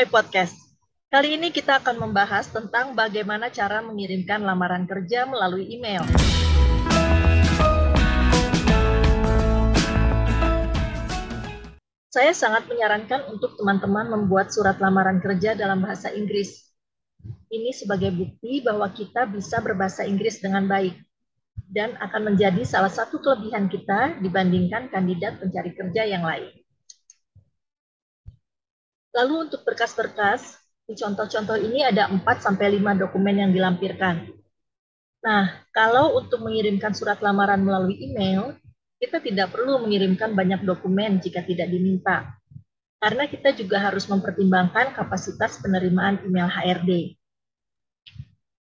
My Podcast. Kali ini kita akan membahas tentang bagaimana cara mengirimkan lamaran kerja melalui email. Saya sangat menyarankan untuk teman-teman membuat surat lamaran kerja dalam bahasa Inggris. Ini sebagai bukti bahwa kita bisa berbahasa Inggris dengan baik dan akan menjadi salah satu kelebihan kita dibandingkan kandidat pencari kerja yang lain. Lalu untuk berkas-berkas, di contoh-contoh ini ada 4-5 dokumen yang dilampirkan. Nah, kalau untuk mengirimkan surat lamaran melalui email, kita tidak perlu mengirimkan banyak dokumen jika tidak diminta. Karena kita juga harus mempertimbangkan kapasitas penerimaan email HRD.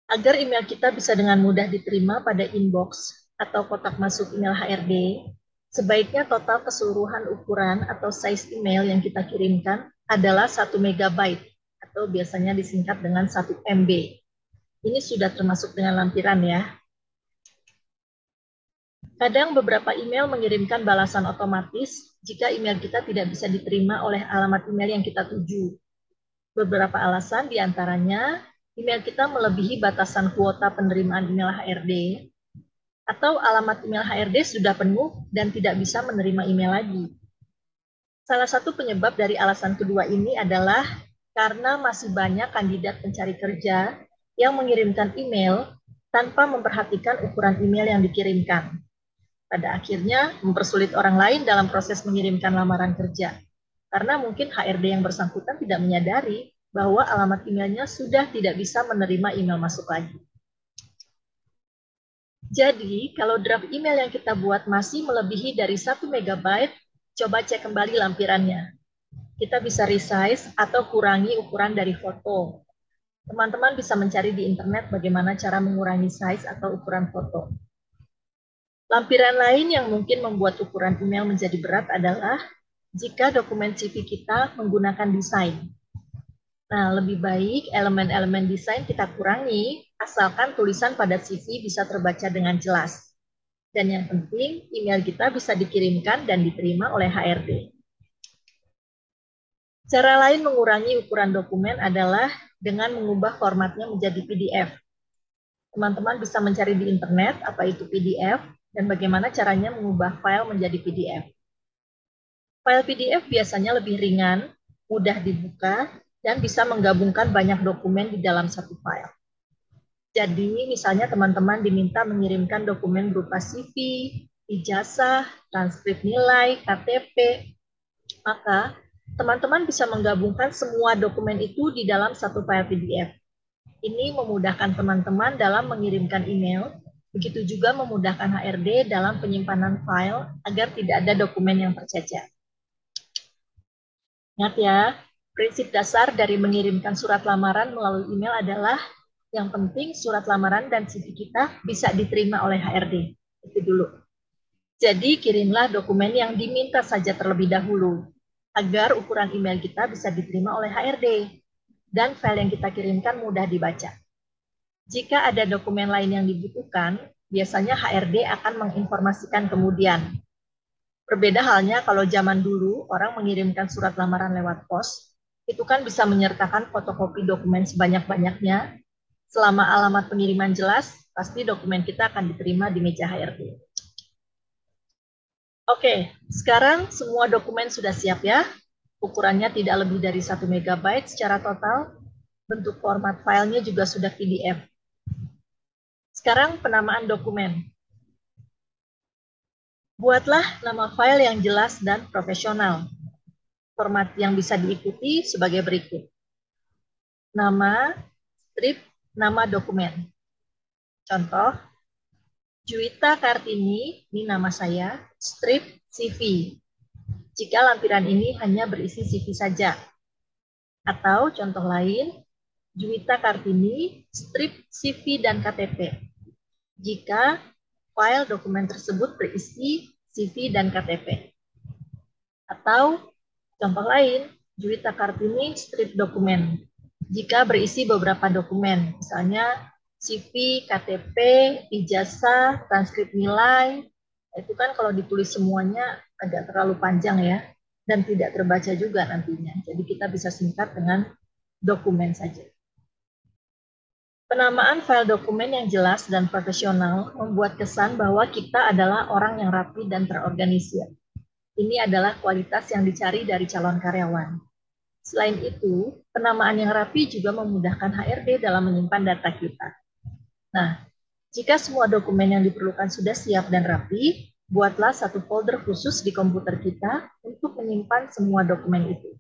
Agar email kita bisa dengan mudah diterima pada inbox atau kotak masuk email HRD, sebaiknya total keseluruhan ukuran atau size email yang kita kirimkan adalah 1 MB atau biasanya disingkat dengan 1 MB. Ini sudah termasuk dengan lampiran ya. Kadang beberapa email mengirimkan balasan otomatis jika email kita tidak bisa diterima oleh alamat email yang kita tuju. Beberapa alasan di antaranya email kita melebihi batasan kuota penerimaan email HRD, atau alamat email HRD sudah penuh dan tidak bisa menerima email lagi. Salah satu penyebab dari alasan kedua ini adalah karena masih banyak kandidat pencari kerja yang mengirimkan email tanpa memperhatikan ukuran email yang dikirimkan. Pada akhirnya mempersulit orang lain dalam proses mengirimkan lamaran kerja. Karena mungkin HRD yang bersangkutan tidak menyadari bahwa alamat emailnya sudah tidak bisa menerima email masuk lagi. Jadi, kalau draft email yang kita buat masih melebihi dari 1 MB, Coba cek kembali lampirannya. Kita bisa resize atau kurangi ukuran dari foto. Teman-teman bisa mencari di internet bagaimana cara mengurangi size atau ukuran foto. Lampiran lain yang mungkin membuat ukuran email menjadi berat adalah jika dokumen CV kita menggunakan desain. Nah, lebih baik elemen-elemen desain kita kurangi, asalkan tulisan pada CV bisa terbaca dengan jelas. Dan yang penting, email kita bisa dikirimkan dan diterima oleh HRD. Cara lain mengurangi ukuran dokumen adalah dengan mengubah formatnya menjadi PDF. Teman-teman bisa mencari di internet apa itu PDF dan bagaimana caranya mengubah file menjadi PDF. File PDF biasanya lebih ringan, mudah dibuka, dan bisa menggabungkan banyak dokumen di dalam satu file. Jadi misalnya teman-teman diminta mengirimkan dokumen berupa CV, ijazah, transkrip nilai, KTP, maka teman-teman bisa menggabungkan semua dokumen itu di dalam satu file PDF. Ini memudahkan teman-teman dalam mengirimkan email, begitu juga memudahkan HRD dalam penyimpanan file agar tidak ada dokumen yang tercecer. Ingat ya, prinsip dasar dari mengirimkan surat lamaran melalui email adalah yang penting surat lamaran dan CV kita bisa diterima oleh HRD. Itu dulu. Jadi kirimlah dokumen yang diminta saja terlebih dahulu agar ukuran email kita bisa diterima oleh HRD dan file yang kita kirimkan mudah dibaca. Jika ada dokumen lain yang dibutuhkan, biasanya HRD akan menginformasikan kemudian. Berbeda halnya kalau zaman dulu orang mengirimkan surat lamaran lewat pos, itu kan bisa menyertakan fotokopi dokumen sebanyak-banyaknya Selama alamat pengiriman jelas, pasti dokumen kita akan diterima di meja HRD. Oke, sekarang semua dokumen sudah siap ya. Ukurannya tidak lebih dari 1 MB secara total. Bentuk format filenya juga sudah PDF. Sekarang penamaan dokumen. Buatlah nama file yang jelas dan profesional. Format yang bisa diikuti sebagai berikut. Nama, strip, nama dokumen. Contoh, Juwita Kartini, ini nama saya, strip CV. Jika lampiran ini hanya berisi CV saja. Atau contoh lain, Juwita Kartini, strip CV dan KTP. Jika file dokumen tersebut berisi CV dan KTP. Atau contoh lain, Juwita Kartini, strip dokumen jika berisi beberapa dokumen, misalnya CV, KTP, ijazah, transkrip nilai, itu kan kalau ditulis semuanya agak terlalu panjang ya, dan tidak terbaca juga nantinya. Jadi kita bisa singkat dengan dokumen saja. Penamaan file dokumen yang jelas dan profesional membuat kesan bahwa kita adalah orang yang rapi dan terorganisir. Ini adalah kualitas yang dicari dari calon karyawan. Selain itu, penamaan yang rapi juga memudahkan HRD dalam menyimpan data kita. Nah, jika semua dokumen yang diperlukan sudah siap dan rapi, buatlah satu folder khusus di komputer kita untuk menyimpan semua dokumen itu.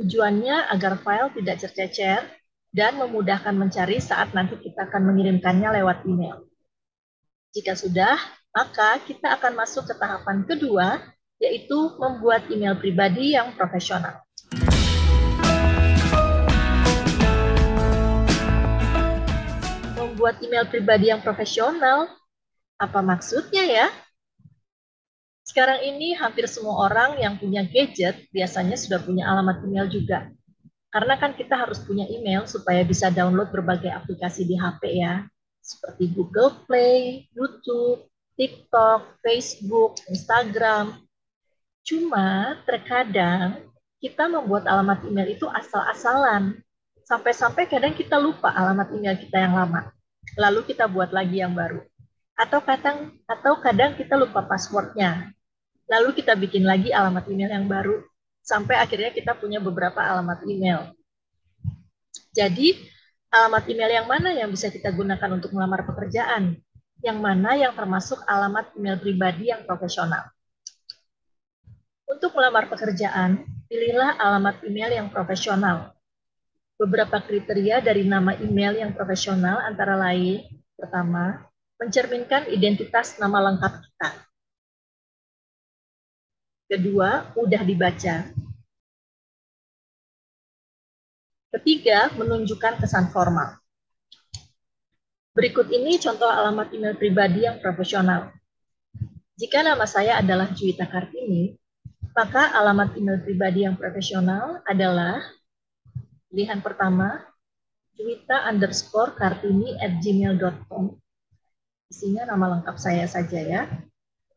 Tujuannya agar file tidak tercecer dan memudahkan mencari saat nanti kita akan mengirimkannya lewat email. Jika sudah, maka kita akan masuk ke tahapan kedua, yaitu membuat email pribadi yang profesional. Membuat email pribadi yang profesional, apa maksudnya ya? Sekarang ini hampir semua orang yang punya gadget biasanya sudah punya alamat email juga. Karena kan kita harus punya email supaya bisa download berbagai aplikasi di HP ya. Seperti Google Play, YouTube, TikTok, Facebook, Instagram, Cuma terkadang kita membuat alamat email itu asal-asalan. Sampai-sampai kadang kita lupa alamat email kita yang lama. Lalu kita buat lagi yang baru. Atau kadang atau kadang kita lupa passwordnya. Lalu kita bikin lagi alamat email yang baru. Sampai akhirnya kita punya beberapa alamat email. Jadi, alamat email yang mana yang bisa kita gunakan untuk melamar pekerjaan? Yang mana yang termasuk alamat email pribadi yang profesional? Untuk melamar pekerjaan, pilihlah alamat email yang profesional. Beberapa kriteria dari nama email yang profesional antara lain, pertama, mencerminkan identitas nama lengkap kita. Kedua, mudah dibaca. Ketiga, menunjukkan kesan formal. Berikut ini contoh alamat email pribadi yang profesional. Jika nama saya adalah Juwita Kartini, maka alamat email pribadi yang profesional adalah pilihan pertama, Juwita underscore kartini at gmail.com. Isinya nama lengkap saya saja ya.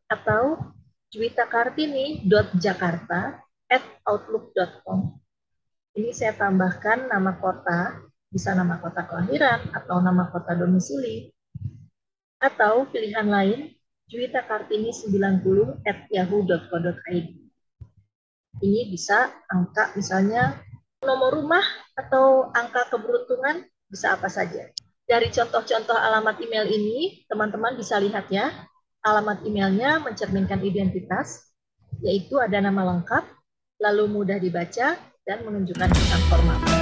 Atau Juwita Kartini Jakarta at outlook.com. Ini saya tambahkan nama kota, bisa nama kota kelahiran atau nama kota domisili. Atau pilihan lain, Juwita Kartini 90 at yahoo.co.id ini bisa angka misalnya nomor rumah atau angka keberuntungan bisa apa saja. Dari contoh-contoh alamat email ini, teman-teman bisa lihat ya, alamat emailnya mencerminkan identitas, yaitu ada nama lengkap, lalu mudah dibaca, dan menunjukkan pesan formal.